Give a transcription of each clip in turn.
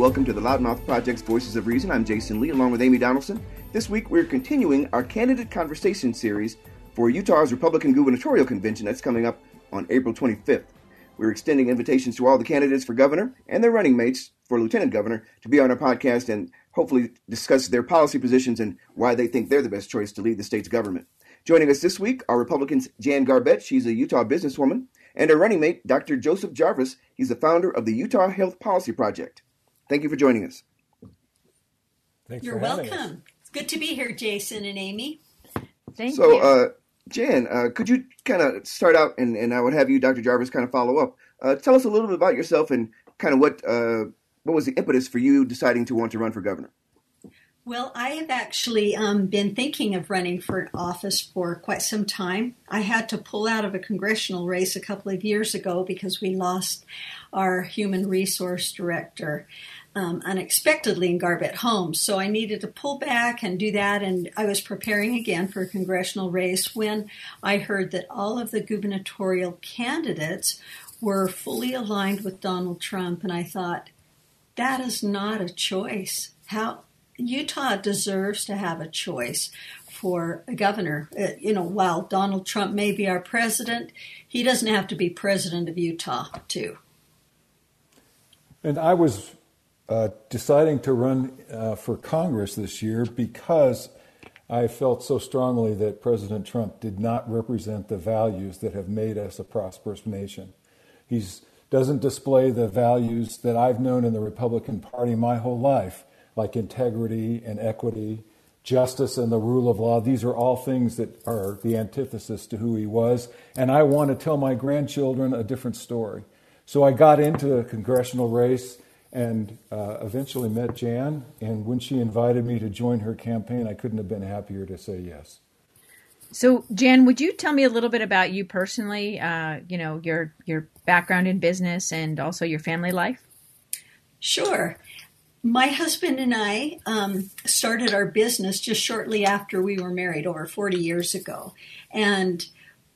welcome to the Loudmouth Project's Voices of Reason. I'm Jasen Lee, along with Amy Donaldson. This week, we're continuing our candidate conversation series for Utah's Republican gubernatorial convention that's coming up on April 25th. We're extending invitations to all the candidates for governor and their running mates for lieutenant governor to be on our podcast and hopefully discuss their policy positions and why they think they're the best choice to lead the state's government. Joining us this week are Republicans Jan Garbett, she's a Utah businesswoman, and her running mate, Dr. Joseph Jarvis. He's the founder of the Utah Health Policy Project. Thank you for joining us. Thanks You're welcome. Us. It's good to be here, Jasen and Amy. Thank so, you. Uh, Jan, uh, could you kind of start out, and, and I would have you, Dr. Jarvis, kind of follow up. Uh, tell us a little bit about yourself and kind of what uh, what was the impetus for you deciding to want to run for governor. Well, I have actually um, been thinking of running for office for quite some time. I had to pull out of a congressional race a couple of years ago because we lost our human resource director um, unexpectedly in Garbett Homes. So I needed to pull back and do that. And I was preparing again for a congressional race when I heard that all of the gubernatorial candidates were fully aligned with Donald Trump. And I thought, that is not a choice. How Utah deserves to have a choice for a governor. Uh, you know, while Donald Trump may be our president, he doesn't have to be president of Utah, too. And I was uh, deciding to run uh, for Congress this year because I felt so strongly that President Trump did not represent the values that have made us a prosperous nation. He doesn't display the values that I've known in the Republican Party my whole life like integrity and equity, justice and the rule of law. These are all things that are the antithesis to who he was. And I want to tell my grandchildren a different story. So I got into a congressional race and uh, eventually met Jan. And when she invited me to join her campaign, I couldn't have been happier to say yes. So, Jan, would you tell me a little bit about you personally? Uh, you know, your your background in business and also your family life. Sure my husband and I um, started our business just shortly after we were married, over 40 years ago. And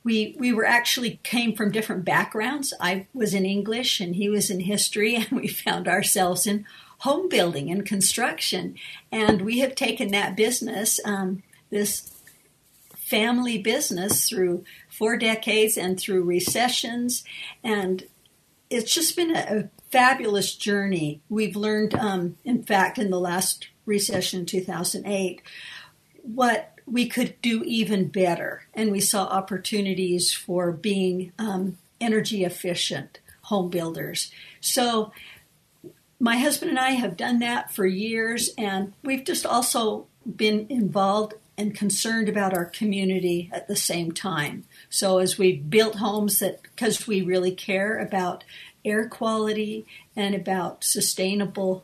we, we were actually came from different backgrounds. I was in English and he was in history, and we found ourselves in home building and construction. And we have taken that business, um, this family business, through four decades and through recessions. And it's just been a, a fabulous journey. We've learned, um, in fact, in the last recession in 2008, what we could do even better. And we saw opportunities for being um, energy efficient home builders. So, my husband and I have done that for years, and we've just also been involved and concerned about our community at the same time. So, as we built homes that, because we really care about air quality and about sustainable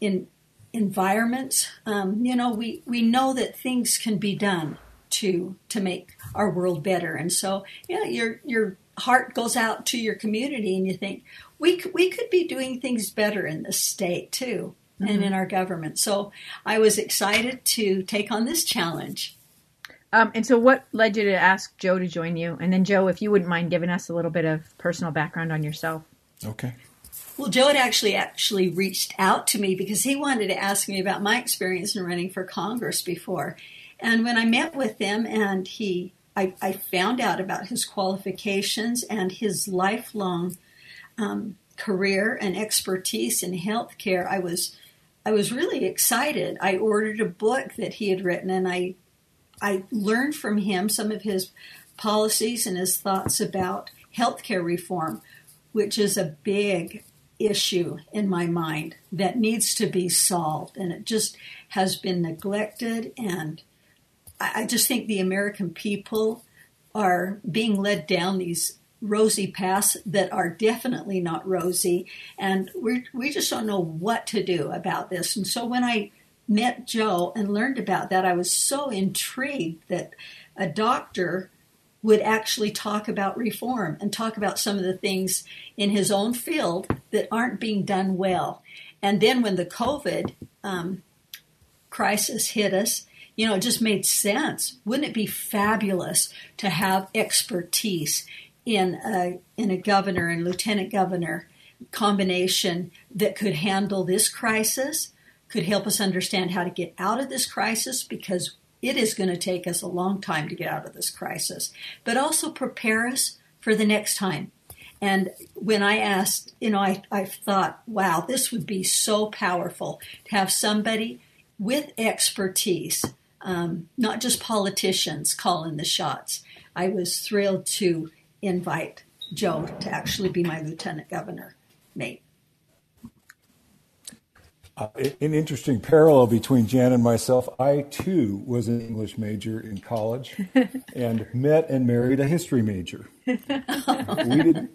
in environments. Um, you know, we, we know that things can be done to to make our world better, and so yeah, your your heart goes out to your community, and you think we we could be doing things better in this state too, mm-hmm. and in our government. So I was excited to take on this challenge. Um, and so, what led you to ask Joe to join you? And then, Joe, if you wouldn't mind giving us a little bit of personal background on yourself. Okay. Well, Joe had actually actually reached out to me because he wanted to ask me about my experience in running for Congress before. And when I met with him and he I, I found out about his qualifications and his lifelong um, career and expertise in healthcare, I was I was really excited. I ordered a book that he had written and I I learned from him some of his policies and his thoughts about healthcare reform which is a big issue in my mind that needs to be solved. And it just has been neglected. And I just think the American people are being led down these rosy paths that are definitely not rosy. And we we just don't know what to do about this. And so when I met Joe and learned about that, I was so intrigued that a doctor would actually talk about reform and talk about some of the things in his own field that aren't being done well. And then when the COVID um, crisis hit us, you know, it just made sense. Wouldn't it be fabulous to have expertise in a in a governor and lieutenant governor combination that could handle this crisis, could help us understand how to get out of this crisis because it is going to take us a long time to get out of this crisis, but also prepare us for the next time. And when I asked, you know, I, I thought, wow, this would be so powerful to have somebody with expertise, um, not just politicians calling the shots. I was thrilled to invite Joe to actually be my lieutenant governor mate. Uh, an interesting parallel between Jan and myself. I too was an English major in college and met and married a history major. we, did,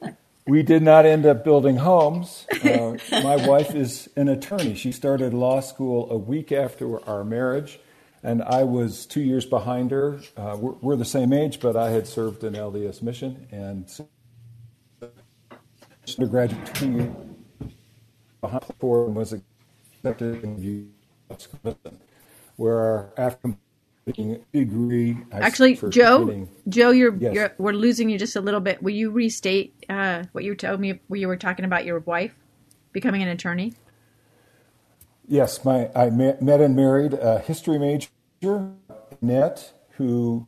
we did not end up building homes. Uh, my wife is an attorney. She started law school a week after our marriage, and I was two years behind her. Uh, we're, we're, the same age, but I had served an LDS mission and undergraduate two years behind and was accepted in where after degree. Actually, Joe, Joe, you're, yes. you're, we're losing you just a little bit. Will you restate uh, what you told me? Where you were talking about your wife becoming an attorney. Yes, my I met, met and married a history major, Annette, who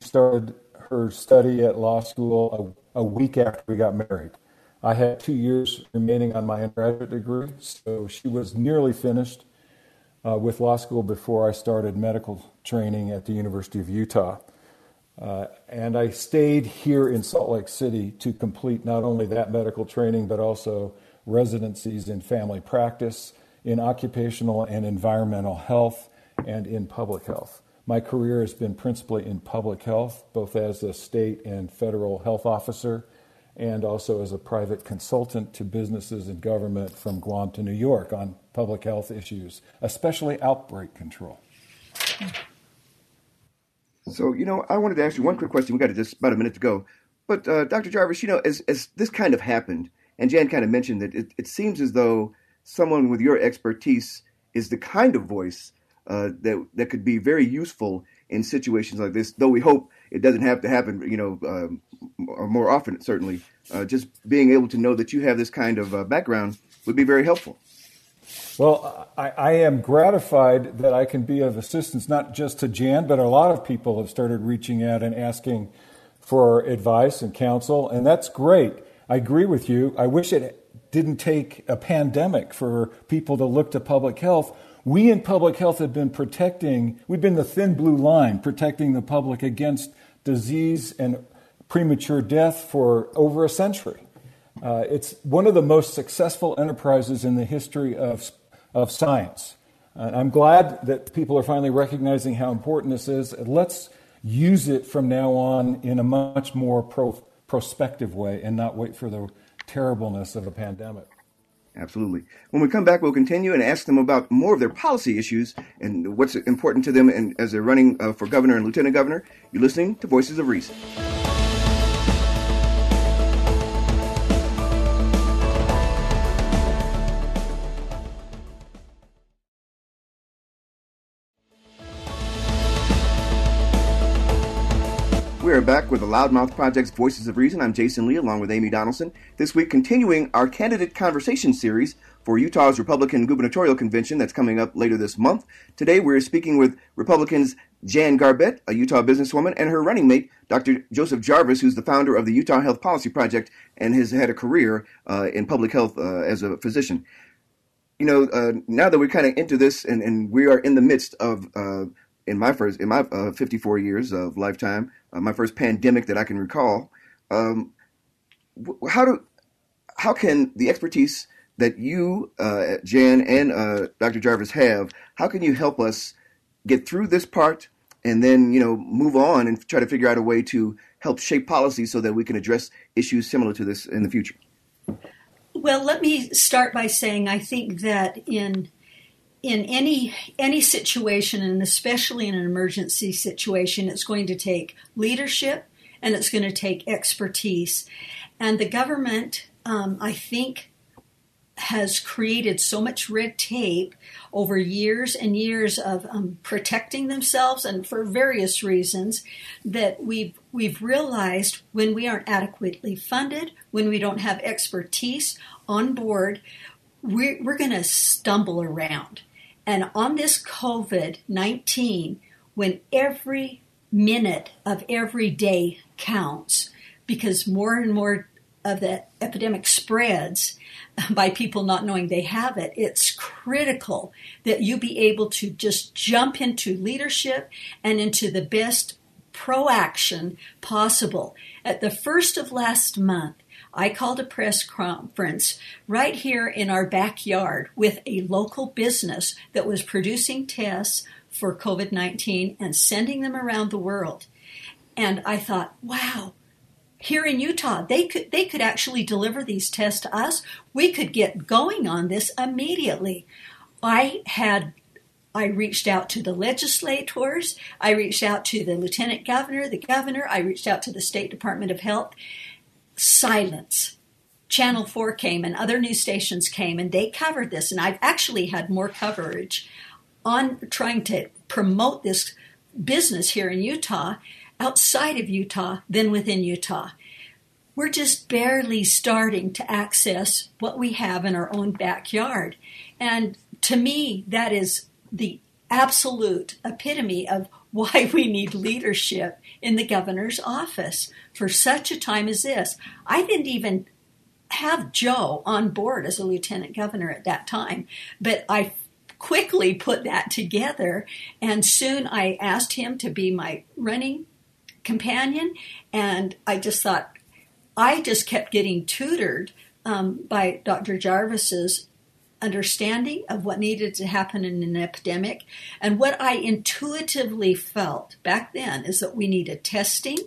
started her study at law school a, a week after we got married. I had two years remaining on my undergraduate degree, so she was nearly finished uh, with law school before I started medical training at the University of Utah. Uh, and I stayed here in Salt Lake City to complete not only that medical training, but also residencies in family practice, in occupational and environmental health, and in public health. My career has been principally in public health, both as a state and federal health officer, and also as a private consultant to businesses and government from Guam to New York on public health issues, especially outbreak control. So, you know, I wanted to ask you one quick question. We got just about a minute to go. But, uh, Dr. Jarvis, you know, as, as this kind of happened, and Jan kind of mentioned that it, it seems as though someone with your expertise is the kind of voice uh, that, that could be very useful in situations like this, though we hope it doesn't have to happen, you know, um, more often, certainly. Uh, just being able to know that you have this kind of uh, background would be very helpful. Well, I, I, am gratified that I can be of assistance, not just to Jan, but a lot of people have started reaching out and asking for advice and counsel, and that's great. I agree with you. I wish it didn't take a pandemic for people to look to public health. We in public health have been protecting, we've been the thin blue line protecting the public against disease and premature death for over a century. Uh, it's one of the most successful enterprises in the history of, of science. And I'm glad that people are finally recognizing how important this is. Let's use it from now on in a much more pro- prospective way and not wait for the terribleness of a pandemic. Absolutely. When we come back, we'll continue and ask them about more of their policy issues and what's important to them and as they're running uh, for governor and lieutenant governor. You're listening to Voices of Reason. Are back with the Loudmouth Project's Voices of Reason. I'm Jasen Lee along with Amy Donaldson. This week, continuing our candidate conversation series for Utah's Republican Gubernatorial Convention that's coming up later this month. Today, we're speaking with Republicans Jan Garbett, a Utah businesswoman, and her running mate, Dr. Joseph Jarvis, who's the founder of the Utah Health Policy Project and has had a career uh, in public health uh, as a physician. You know, uh, now that we're kind of into this and, and, we are in the midst of uh, in my first in my uh, 54 years of lifetime, uh, my first pandemic that I can recall. Um, how do how can the expertise that you, uh, Jan, and uh, Dr. Jarvis have, how can you help us get through this part and then you know move on and try to figure out a way to help shape policy so that we can address issues similar to this in the future? Well, let me start by saying I think that in in any any situation and especially in an emergency situation it's going to take leadership and it's going to take expertise and the government um, i think has created so much red tape over years and years of um, protecting themselves and for various reasons that we've we've realized when we aren't adequately funded, when we don't have expertise on board, we're, we're going to stumble around. And on this COVID 19, when every minute of every day counts, because more and more of the epidemic spreads by people not knowing they have it, it's critical that you be able to just jump into leadership and into the best proaction possible. At the first of last month, I called a press conference right here in our backyard with a local business that was producing tests for COVID 19 and sending them around the world. And I thought, wow, here in Utah, they could they could actually deliver these tests to us. We could get going on this immediately. I had I reached out to the legislators, I reached out to the lieutenant governor, the governor, I reached out to the State Department of Health. Silence. Channel 4 came and other news stations came and they covered this and I've actually had more coverage on trying to promote this business here in Utah outside of Utah than within Utah. We're just barely starting to access what we have in our own backyard. And to me, that is the absolute epitome of why we need leadership in the governor's office for such a time as this. I didn't even have Joe on board as a lieutenant governor at that time, but I quickly put that together and soon I asked him to be my running companion. And I just thought, I just kept getting tutored um, by Dr. Jarvis's understanding of what needed to happen in an epidemic. And what I intuitively felt back then is that we needed testing,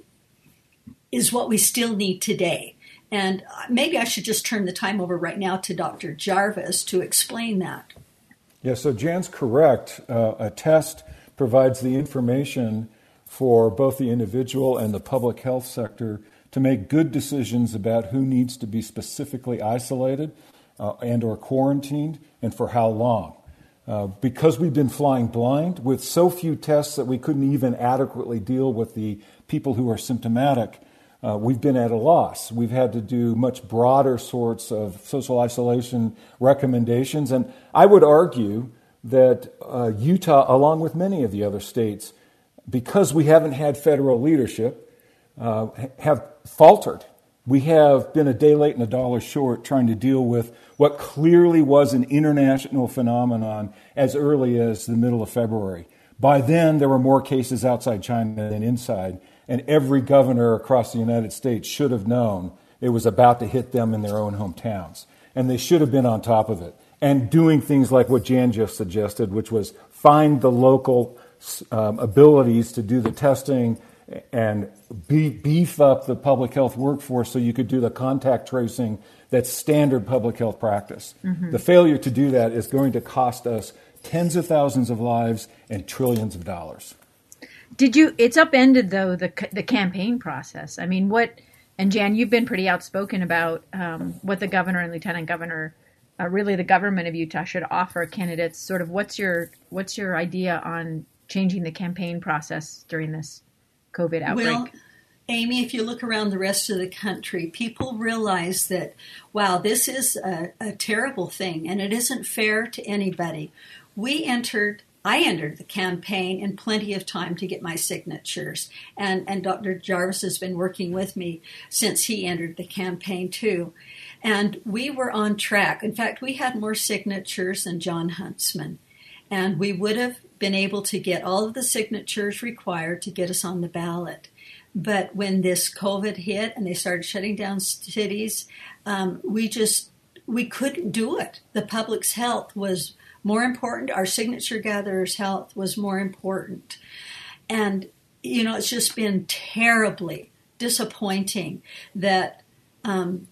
is what we still need today. And maybe I should just turn the time over right now to Dr. Jarvis to explain that. Yeah, so Jan's correct. Uh, a test provides the information for both the individual and the public health sector to make good decisions about who needs to be specifically isolated uh, and or quarantined and for how long. Uh, because we've been flying blind with so few tests that we couldn't even adequately deal with the people who are symptomatic, uh, we've been at a loss. We've had to do much broader sorts of social isolation recommendations. And I would argue that uh, Utah, along with many of the other states, because we haven't had federal leadership, uh, have faltered. We have been a day late and a dollar short trying to deal with what clearly was an international phenomenon as early as the middle of February. By then, there were more cases outside China than inside, and every governor across the United States should have known it was about to hit them in their own hometowns. And they should have been on top of it and doing things like what Jan just suggested, which was find the local um, abilities to do the testing and be, beef up the public health workforce so you could do the contact tracing that's standard public health practice. Mm-hmm. The failure to do that is going to cost us tens of thousands of lives and trillions of dollars. Did you? It's upended though the the campaign process. I mean, what? And Jan, you've been pretty outspoken about um, what the governor and lieutenant governor, uh, really the government of Utah, should offer candidates. Sort of, what's your what's your idea on changing the campaign process during this COVID outbreak? Well, Amy, if you look around the rest of the country, people realize that, wow, this is a, a terrible thing and it isn't fair to anybody. We entered I entered the campaign in plenty of time to get my signatures. And, and Dr. Jarvis has been working with me since he entered the campaign too. And we were on track. In fact, we had more signatures than Jon Huntsman. And we would have been able to get all of the signatures required to get us on the ballot. But when this COVID hit and they started shutting down cities, um, we just we couldn't do it. The public's health was more important. Our signature gatherers' health was more important, and you know it's just been terribly disappointing that um,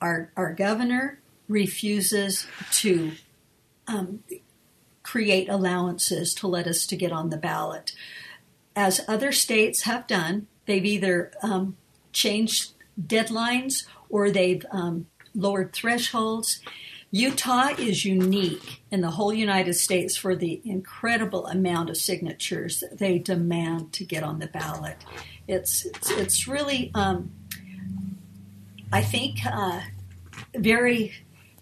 our our governor refuses to um, create allowances to let us to get on the ballot. As other states have done, they've either um, changed deadlines or they've um, lowered thresholds. Utah is unique in the whole United States for the incredible amount of signatures that they demand to get on the ballot. It's it's, it's really, um, I think, uh, very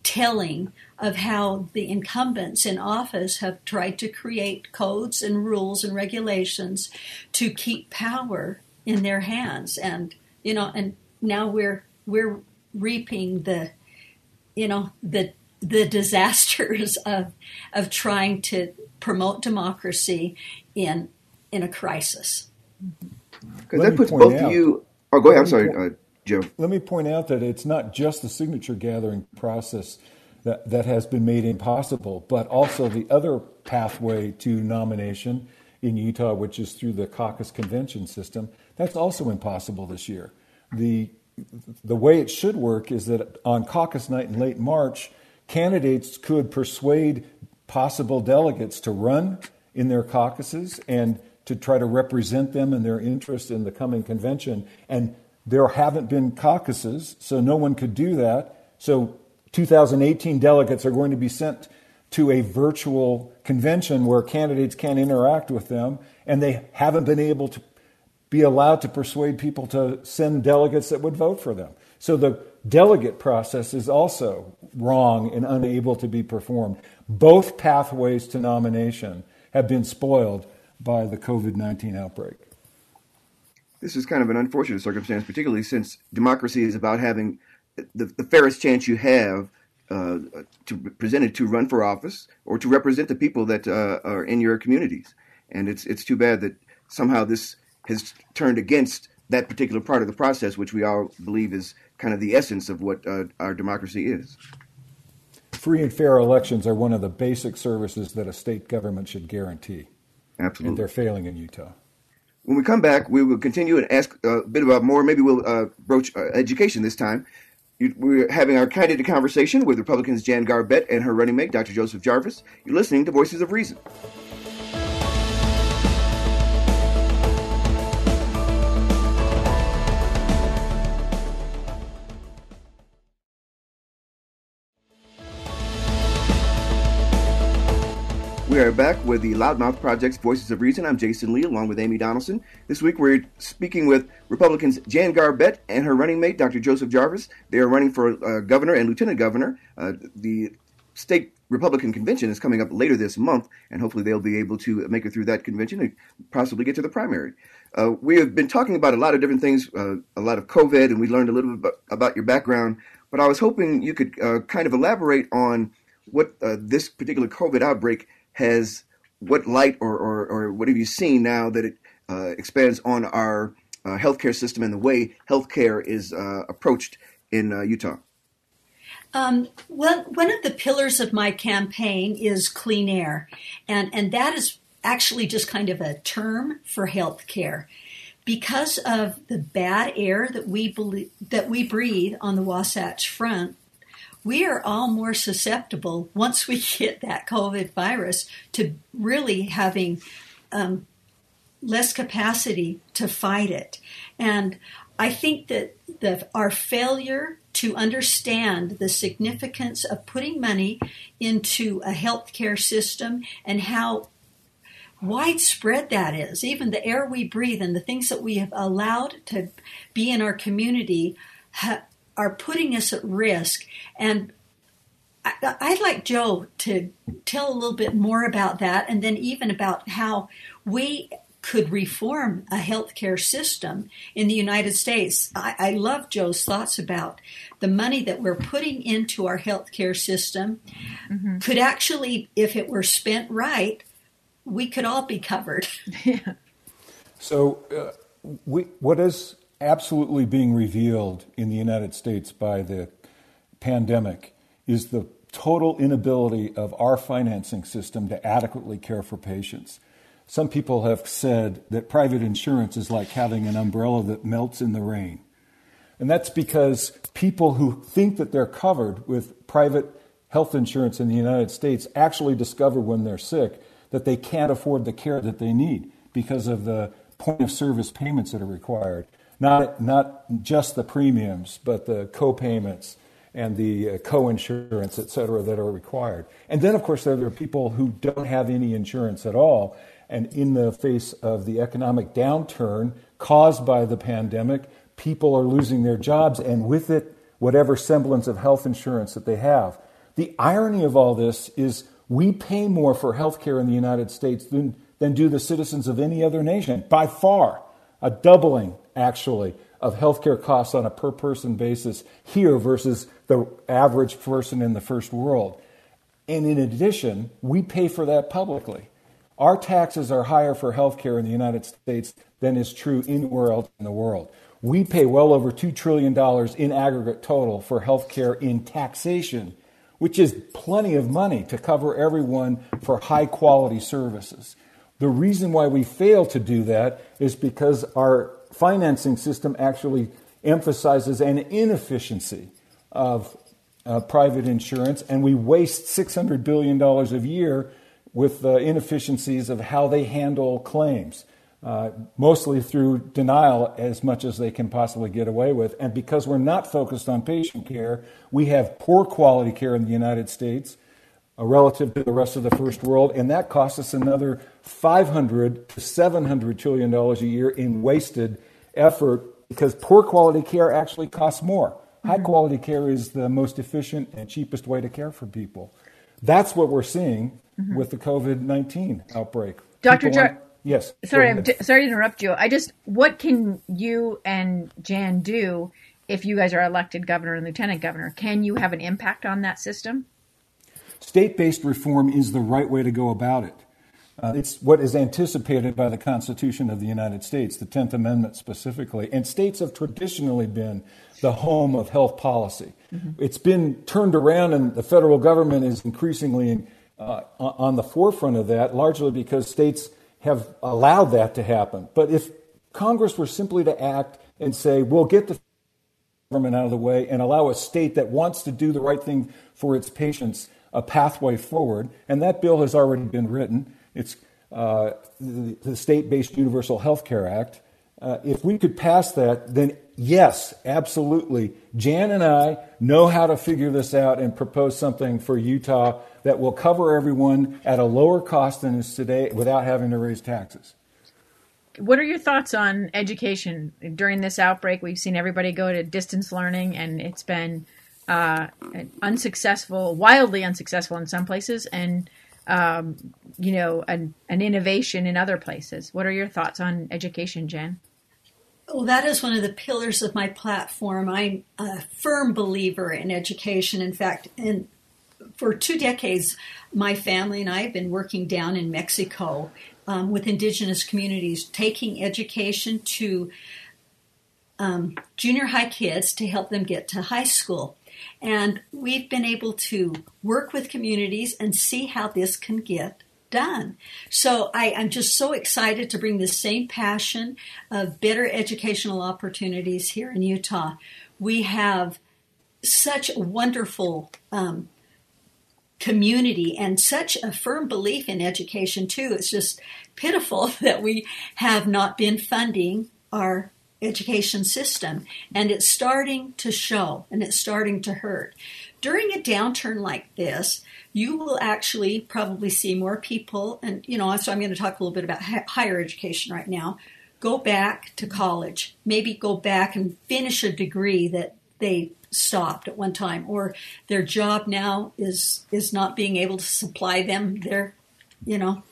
telling of how the incumbents in office have tried to create codes and rules and regulations to keep power in their hands and you know and now we're we're reaping the you know the the disasters of of trying to promote democracy in in a crisis. Because that puts both out, of you. Oh, go ahead. I'm sorry, uh, Joe. Let me point out that it's not just the signature gathering process that that has been made impossible, but also the other pathway to nomination in Utah, which is through the caucus convention system. That's also impossible this year. The the way it should work is that on caucus night in late March, candidates could persuade possible delegates to run in their caucuses and to try to represent them and their interest in the coming convention. And there haven't been caucuses, so no one could do that. So 2018 delegates are going to be sent to a virtual convention where candidates can't interact with them, and they haven't been able to be allowed to persuade people to send delegates that would vote for them. So the delegate process is also wrong and unable to be performed. Both pathways to nomination have been spoiled by the COVID 19 outbreak. This is kind of an unfortunate circumstance, particularly since democracy is about having the, the fairest chance you have uh, to present it to run for office or to represent the people that uh, are in your communities. And it's it's too bad that somehow this has turned against that particular part of the process, which we all believe is kind of the essence of what uh, our democracy is. Free and fair elections are one of the basic services that a state government should guarantee. Absolutely. And they're failing in Utah. When we come back, we will continue and ask a bit about more. Maybe we'll uh, broach uh, education this time. We're having our candid conversation with Republicans Jan Garbett and her running mate, Dr. Joseph Jarvis. You're listening to Voices of Reason. Are back with the Loudmouth Project's Voices of Reason. I'm Jasen Lee, along with Amy Donaldson. This week we're speaking with Republicans Jan Garbett and her running mate, Dr. Joseph Jarvis. They are running for uh, governor and lieutenant governor. Uh, the state Republican convention is coming up later this month, and hopefully they'll be able to make it through that convention and possibly get to the primary. Uh, we have been talking about a lot of different things, uh, a lot of COVID, and we learned a little bit about, about your background. But I was hoping you could uh, kind of elaborate on what uh, this particular COVID outbreak has what light or, or, or what have you seen now that it uh, expands on our uh, healthcare system and the way healthcare is uh, approached in uh, Utah? Um, well, one of the pillars of my campaign is clean air, and and that is actually just kind of a term for healthcare because of the bad air that we believe, that we breathe on the Wasatch Front we are all more susceptible once we get that COVID virus to really having um, less capacity to fight it. And I think that the, our failure to understand the significance of putting money into a healthcare system and how widespread that is, even the air we breathe and the things that we have allowed to be in our community ha- are putting us at risk. And I, would like Joe to tell a little bit more about that, and then even about how we could reform a healthcare system in the United States. I, I love Joe's thoughts about the money that we're putting into our healthcare system mm-hmm. could actually, if it were spent right, we could all be covered. yeah. So, uh, we, what is absolutely being revealed in the United States by the pandemic is the total inability of our financing system to adequately care for patients. Some people have said that private insurance is like having an umbrella that melts in the rain. And that's because people who think that they're covered with private health insurance in the United States actually discover when they're sick that they can't afford the care that they need because of the point of service payments that are required. Not, not just the premiums, but the co-payments and the uh, co-insurance, et cetera, that are required. And then, of course, there are people who don't have any insurance at all. And in the face of the economic downturn caused by the pandemic, people are losing their jobs, and with it, whatever semblance of health insurance that they have. The irony of all this is we pay more for health care in the United States than, than do the citizens of any other nation, by far. A doubling, actually, of healthcare costs on a per person basis here versus the average person in the first world. And in addition, we pay for that publicly. Our taxes are higher for healthcare in the United States than is true anywhere else in the world. We pay well over $2 trillion in aggregate total for healthcare in taxation which is plenty of money to cover everyone for high quality services. The reason why we fail to do that is because our financing system actually emphasizes an inefficiency of uh, private insurance, and we waste $600 billion a year with the inefficiencies of how they handle claims uh, mostly through denial as much as they can possibly get away with. And because we're not focused on patient care, we have poor quality care in the United States relative to the rest of the first world, and that costs us another 500 to 700 trillion dollars a year in wasted effort because poor quality care actually costs more. Mm-hmm. High quality care is the most efficient and cheapest way to care for people. That's what we're seeing mm-hmm. with the COVID 19 outbreak. Dr. Jar- Yes. Sorry, I'm sorry to interrupt you. I just, what can you and Jan do if you guys are elected governor and lieutenant governor? Can you have an impact on that system? State based reform is the right way to go about it. Uh, it's what is anticipated by the Constitution of the United States, the 10th Amendment specifically. And states have traditionally been the home of health policy. Mm-hmm. It's been turned around, and the federal government is increasingly uh, on the forefront of that, largely because states have allowed that to happen. But if Congress were simply to act and say, we'll get the government out of the way and allow a state that wants to do the right thing for its patients a pathway forward, and that bill has already been written. It's uh, the, the State Based Universal Health Care Act. Uh, if we could pass that, then yes, absolutely. Jan and I know how to figure this out and propose something for Utah that will cover everyone at a lower cost than is today without having to raise taxes. What are your thoughts on education during this outbreak? We've seen everybody go to distance learning, and it's been uh, unsuccessful, wildly unsuccessful in some places, and um, you know, an, an innovation in other places. What are your thoughts on education, Jan? Well, that is one of the pillars of my platform. I'm a firm believer in education. In fact, in for two decades, my family and I have been working down in Mexico um, with indigenous communities, taking education to um, junior high kids to help them get to high school. And we've been able to work with communities and see how this can get done. So I, am just so excited to bring the same passion of better educational opportunities here in Utah. We have such wonderful um, community and such a firm belief in education too. It's just pitiful that we have not been funding our education system and it's starting to show and it's starting to hurt. During a downturn like this, you will actually probably see more people and you know so I'm going to talk a little bit about higher education right now. Go back to college. Maybe go back and finish a degree that they stopped at one time or their job now is is not being able to supply them their you know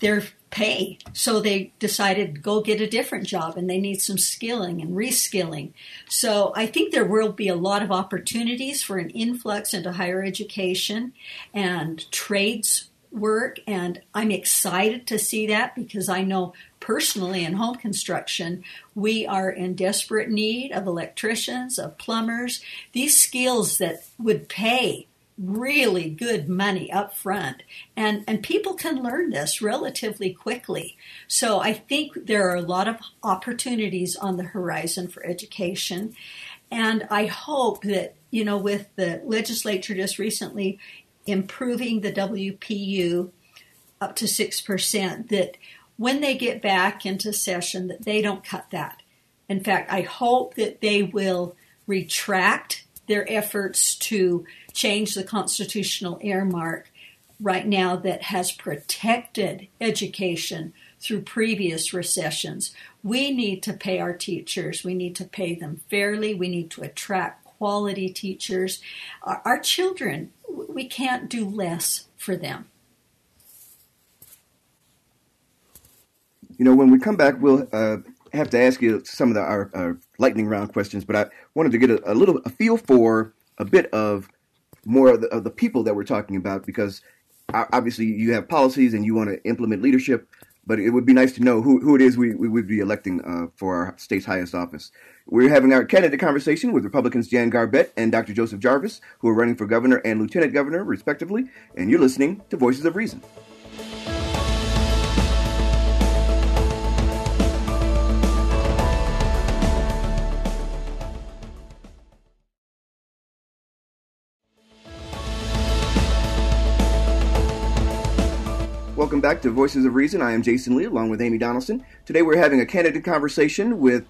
their pay. So they decided go get a different job and they need some skilling and reskilling. So i think there will be a lot of opportunities for an influx into higher education and trades work and I'm excited to see that because I know personally in home construction we are in desperate need of electricians, of plumbers, these skills that would pay really good money up front and and people can learn this relatively quickly. So i think there are a lot of opportunities on the horizon for education. And i hope that you know with the legislature just recently improving the WPU up to 6%, that when they get back into session that they don't cut that. In fact, I hope that they will retract their efforts to change the constitutional earmark right now that has protected education through previous recessions. We need to pay our teachers. We need to pay them fairly. We need to attract quality teachers. Our, our children, we can't do less for them. You know, when we come back, we'll uh, have to ask you some of the, our, our, lightning round questions, but I wanted to get a, a, little a feel for a bit of more of the, of the people that we're talking about because obviously you have policies and you want to implement leadership, but it would be nice to know who, who it is we, we would be electing uh, for our state's highest office. We're having our candidate conversation with Republicans Jan Garbett and Dr. Joseph Jarvis, who are running for governor and lieutenant governor, respectively, and you're listening to Voices of Reason. Welcome back to Voices of Reason. I am Jasen Lee along with Amy Donaldson. Today we're having a candidate conversation with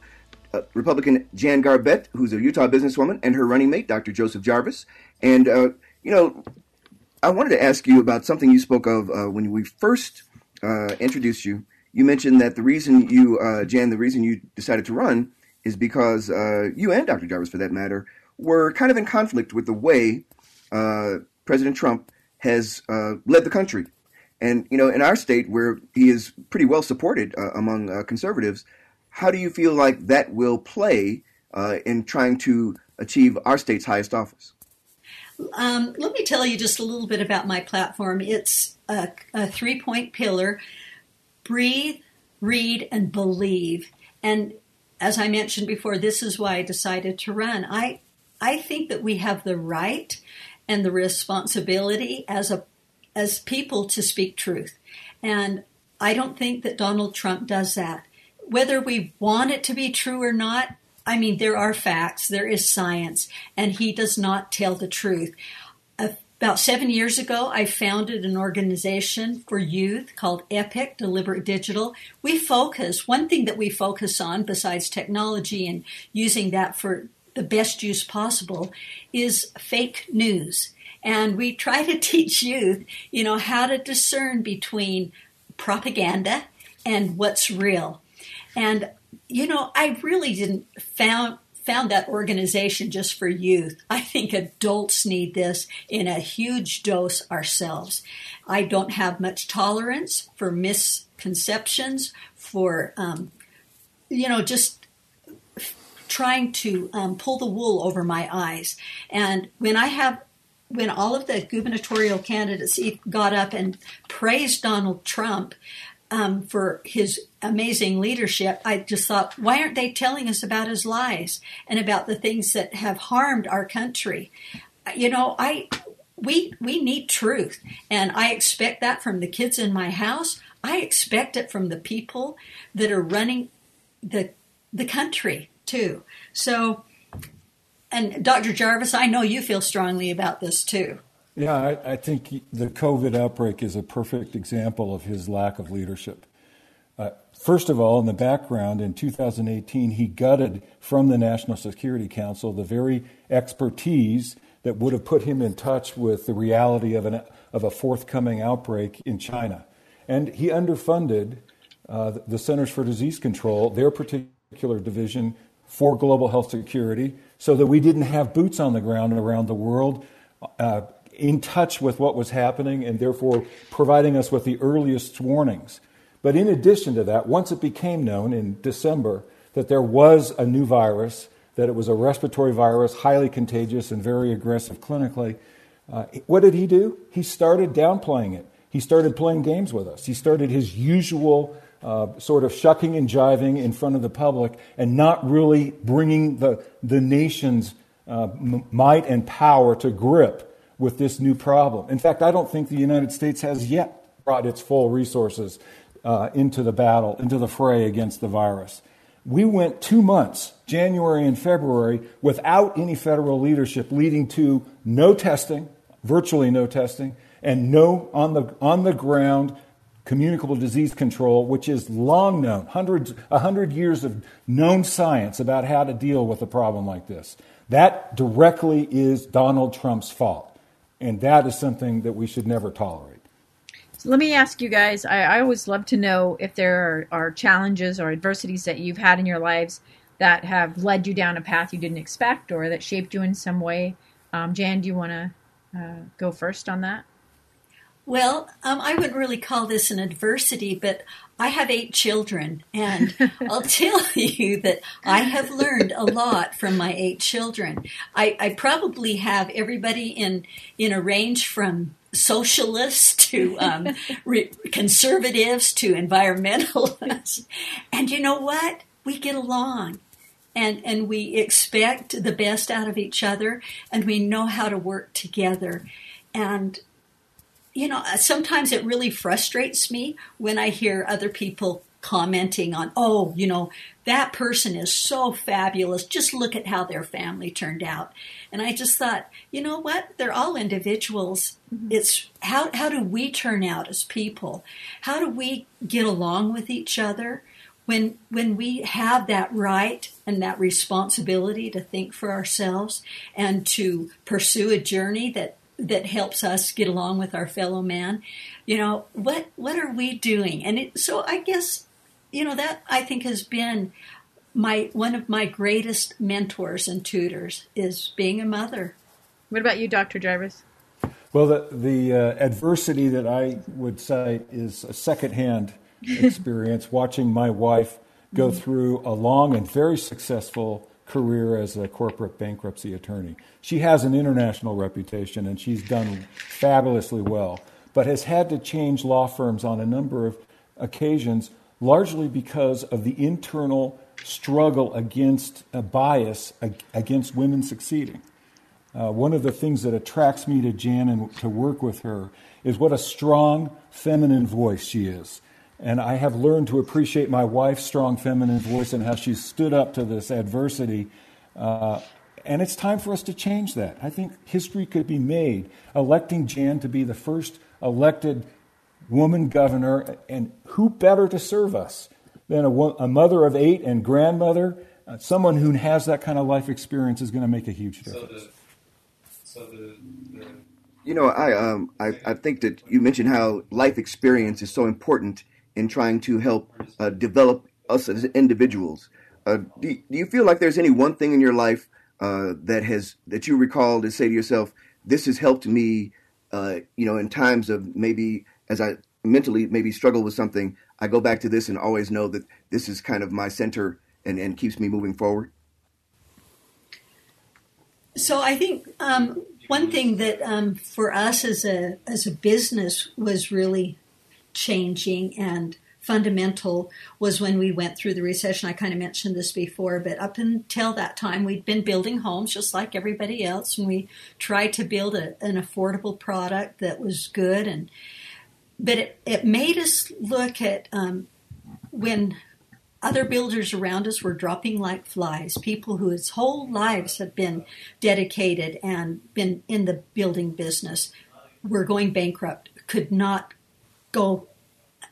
uh, Republican Jan Garbett, who's a Utah businesswoman, and her running mate, Dr. Joseph Jarvis. And, uh, you know, I wanted to ask you about something you spoke of uh, when we first uh, introduced you. You mentioned that the reason you, uh, Jan, the reason you decided to run is because uh, you and Dr. Jarvis, for that matter, were kind of in conflict with the way President Trump has led the country and you know, in our state, where he is pretty well supported uh, among uh, conservatives, how do you feel like that will play uh, in trying to achieve our state's highest office? Um, let me tell you just a little bit about my platform. It's a, a three-point pillar: breathe, read, and believe. And as I mentioned before, this is why I decided to run. I I think that we have the right and the responsibility as a as people to speak truth. And I don't think that Donald Trump does that. Whether we want it to be true or not, I mean, there are facts, there is science, and he does not tell the truth. About seven years ago, I founded an organization for youth called EPIC, Deliberate Digital. We focus, one thing that we focus on, besides technology and using that for the best use possible, is fake news. And we try to teach youth, you know, how to discern between propaganda and what's real. And you know, I really didn't found found that organization just for youth. I think adults need this in a huge dose ourselves. I don't have much tolerance for misconceptions, for um, you know, just trying to um, pull the wool over my eyes. And when I have when all of the gubernatorial candidates got up and praised Donald Trump um, for his amazing leadership, I just thought, why aren't they telling us about his lies and about the things that have harmed our country? You know, I we we need truth, and I expect that from the kids in my house. I expect it from the people that are running the the country too. So and Dr. Jarvis, I know you feel strongly about this too. Yeah, I, I, think the COVID outbreak is a perfect example of his lack of leadership. Uh, first of all, in the background, in 2018, he gutted from the National Security Council the very expertise that would have put him in touch with the reality of, an, of a forthcoming outbreak in China. And he underfunded uh, the Centers for Disease Control, their particular division for global health security, so that we didn't have boots on the ground around the world uh, in touch with what was happening and therefore providing us with the earliest warnings. But in addition to that, once it became known in December that there was a new virus, that it was a respiratory virus, highly contagious and very aggressive clinically, uh, what did he do? He started downplaying it. He started playing games with us. He started his usual uh, sort of shucking and jiving in front of the public and not really bringing the, the nation's uh, m- might and power to grip with this new problem. In fact, I don't think the United States has yet brought its full resources uh, into the battle, into the fray against the virus. We went two months, January and February, without any federal leadership, leading to no testing, virtually no testing, and no on the, on the ground communicable disease control, which is long known, hundreds, a hundred years of known science about how to deal with a problem like this. That directly is Donald Trump's fault. And that is something that we should never tolerate. So let me ask you guys I, I always love to know if there are, are, challenges or adversities that you've had in your lives that have led you down a path you didn't expect or that shaped you in some way. Um, Jan, do you want to uh, go first on that? Well, um, I wouldn't really call this an adversity, but I have eight children, and I'll tell you that I have learned a lot from my eight children. I, I probably have everybody in in a range from socialists to um, re- conservatives to environmentalists, and you know what? We get along. And, and we expect the best out of each other, and we know how to work together. And you know, uh, sometimes it really frustrates me when I hear other people commenting on, oh, you know, that person is so fabulous. Just look at how their family turned out. And I just thought, you know what? They're all individuals. Mm-hmm. It's how, how do we turn out as people? How do we get along with each other? When, when we have that right and that responsibility to think for ourselves and to pursue a journey that that helps us get along with our fellow man. You know, what what are we doing? And it, so I guess you know that I think has been my one of my greatest mentors and tutors is being a mother. What about you, Dr. Jarvis? Well, the the uh, adversity that I would cite is a secondhand experience watching my wife go through a long and very successful career as a corporate bankruptcy attorney. She has an international reputation and she's done fabulously well, but has had to change law firms on a number of occasions, largely because of the internal struggle against a bias against women succeeding. Uh, one of the things that attracts me to Jan and to work with her is what a strong feminine voice she is. And I have learned to appreciate my wife's strong feminine voice and how she stood up to this adversity. Uh, and it's time for us to change that. I think history could be made electing Jan to be the first elected woman governor. And who better to serve us than a, a mother of eight and grandmother? Uh, someone who has that kind of life experience is going to make a huge difference. So the, so the, the... You know, I, um, I, I think that you mentioned how life experience is so important in trying to help uh, develop us as individuals. Uh, do, do, you feel like there's any one thing in your life uh, that has that you recall to say to yourself, "This has helped me," uh, you know, in times of maybe as I mentally maybe struggle with something, I go back to this and always know that this is kind of my center and, and keeps me moving forward. So I think um, one thing that um, for us as a as a business was really changing and fundamental was when we went through the recession. I kind of mentioned this before, but up until that time, we'd been building homes just like everybody else, and we tried to build a, an affordable product that was good. And but it, it made us look at um, when other builders around us were dropping like flies. People whose whole lives have been dedicated and been in the building business were going bankrupt, could not go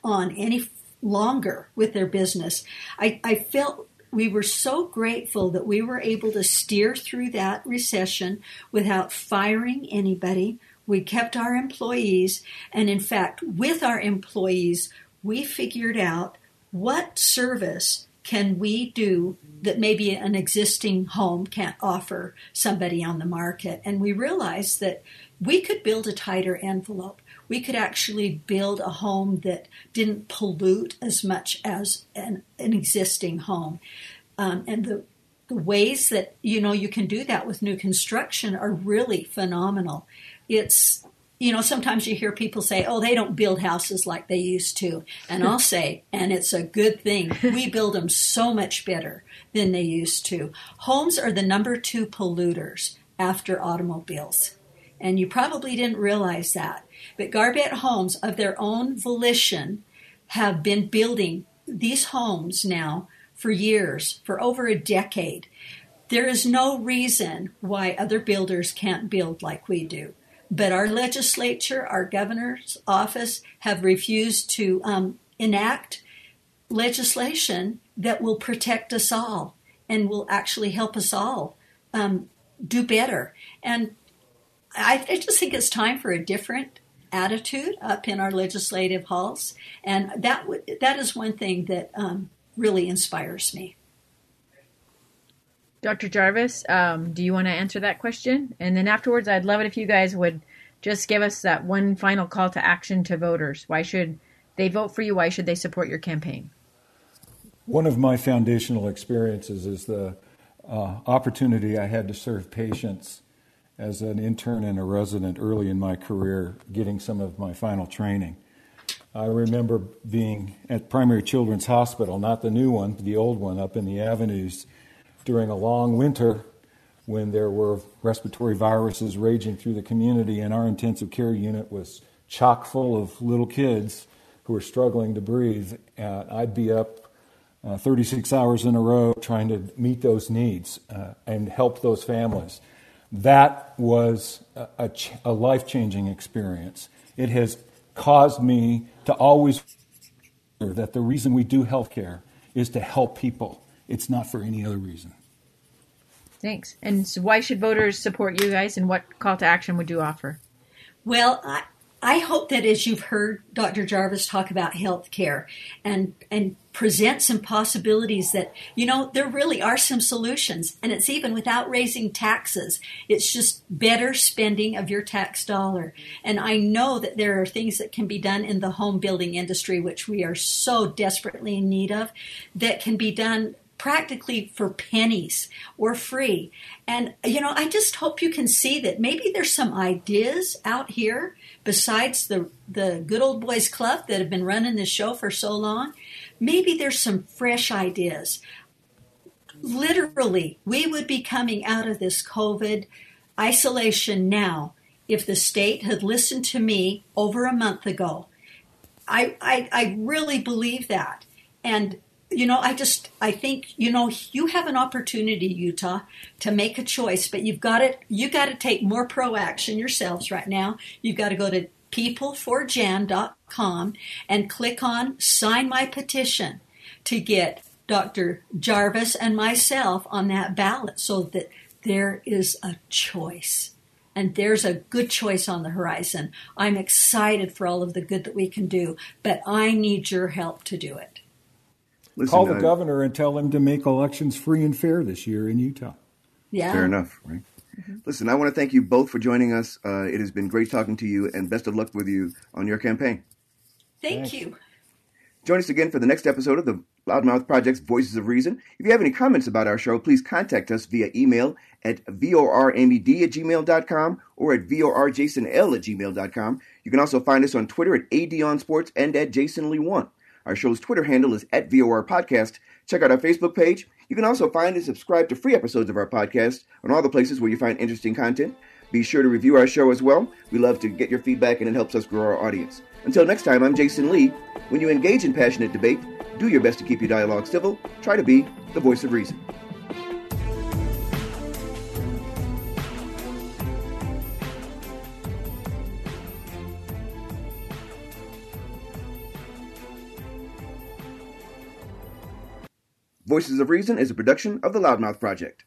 on any longer with their business. I, I felt we were so grateful that we were able to steer through that recession without firing anybody. We kept our employees, and in fact, with our employees, we figured out what service can we do that maybe an existing home can't offer somebody on the market. And we realized that we could build a tighter envelope we could actually build a home that didn't pollute as much as an, an existing home. Um, and the, the ways that you know you can do that with new construction are really phenomenal. It's you know sometimes you hear people say, "Oh, they don't build houses like they used to," and I'll say, and it's a good thing. We build them so much better than they used to. Homes are the number two polluters after automobiles. And you probably didn't realize that. But Garbett Homes, of their own volition, have been building these homes now for years, for over a decade. There is no reason why other builders can't build like we do. But our legislature, our governor's office, have refused to um, enact legislation that will protect us all and will actually help us all um, do better. And I, I just think it's time for a different attitude up in our legislative halls, and that w- that is one thing that um, really inspires me. Dr. Jarvis, um, do you want to answer that question? And then afterwards, I'd love it if you guys would just give us that one final call to action to voters. Why should they vote for you? Why should they support your campaign? One of my foundational experiences is the uh, opportunity I had to serve patients as an intern and a resident early in my career, getting some of my final training. I remember being at Primary Children's Hospital, not the new one, the old one up in the avenues, during a long winter when there were respiratory viruses raging through the community, and our intensive care unit was chock full of little kids who were struggling to breathe. And I'd be up uh, 36 hours in a row trying to meet those needs uh, and help those families. That was a, a, ch- a life changing experience. It has caused me to always that the reason we do healthcare is to help people. It's not for any other reason. Thanks. And so why should voters support you guys, and what call to action would you offer? Well, I, I hope that as you've heard Dr. Jarvis talk about health care and, and present some possibilities that, you know, there really are some solutions. And it's even without raising taxes. It's just better spending of your tax dollar. And I know that there are things that can be done in the home building industry, which we are so desperately in need of, that can be done practically for pennies or free. And, you know, I just hope you can see that maybe there's some ideas out here besides the, the good old boys club that have been running this show for so long. Maybe there's some fresh ideas. Literally, we would be coming out of this COVID isolation now if the state had listened to me over a month ago. I, I, I really believe that. And you know, I just I think you know you have an opportunity, Utah, to make a choice, but you've got it. You got to take more pro action yourselves right now. You've got to go to people4jan.com and click on sign my petition to get Dr. Jarvis and myself on that ballot, so that there is a choice. And there's a good choice on the horizon. I'm excited for all of the good that we can do, but I need your help to do it. Listen, Call the uh, governor and tell him to make elections free and fair this year in Utah. Yeah. Fair enough, right? Mm-hmm. Listen, I want to thank you both for joining us. Uh, it has been great talking to you, and best of luck with you on your campaign. Thank Thanks. you. Join us again for the next episode of the Loudmouth Project's Voices of Reason. If you have any comments about our show, please contact us via email at voramed at gmail.com or at vorjasonl at gmail.com. You can also find us on Twitter at adonsports and at jasonlee1. Our show's Twitter handle is at VOR Podcast. Check out our Facebook page. You can also find and subscribe to free episodes of our podcast on all the places where you find interesting content. Be sure to review our show as well. We love to get your feedback and it helps us grow our audience. Until next time, I'm Jasen Lee. When you engage in passionate debate, do your best to keep your dialogue civil. Try to be the voice of reason. Voices of Reason is a production of the Loudmouth Project.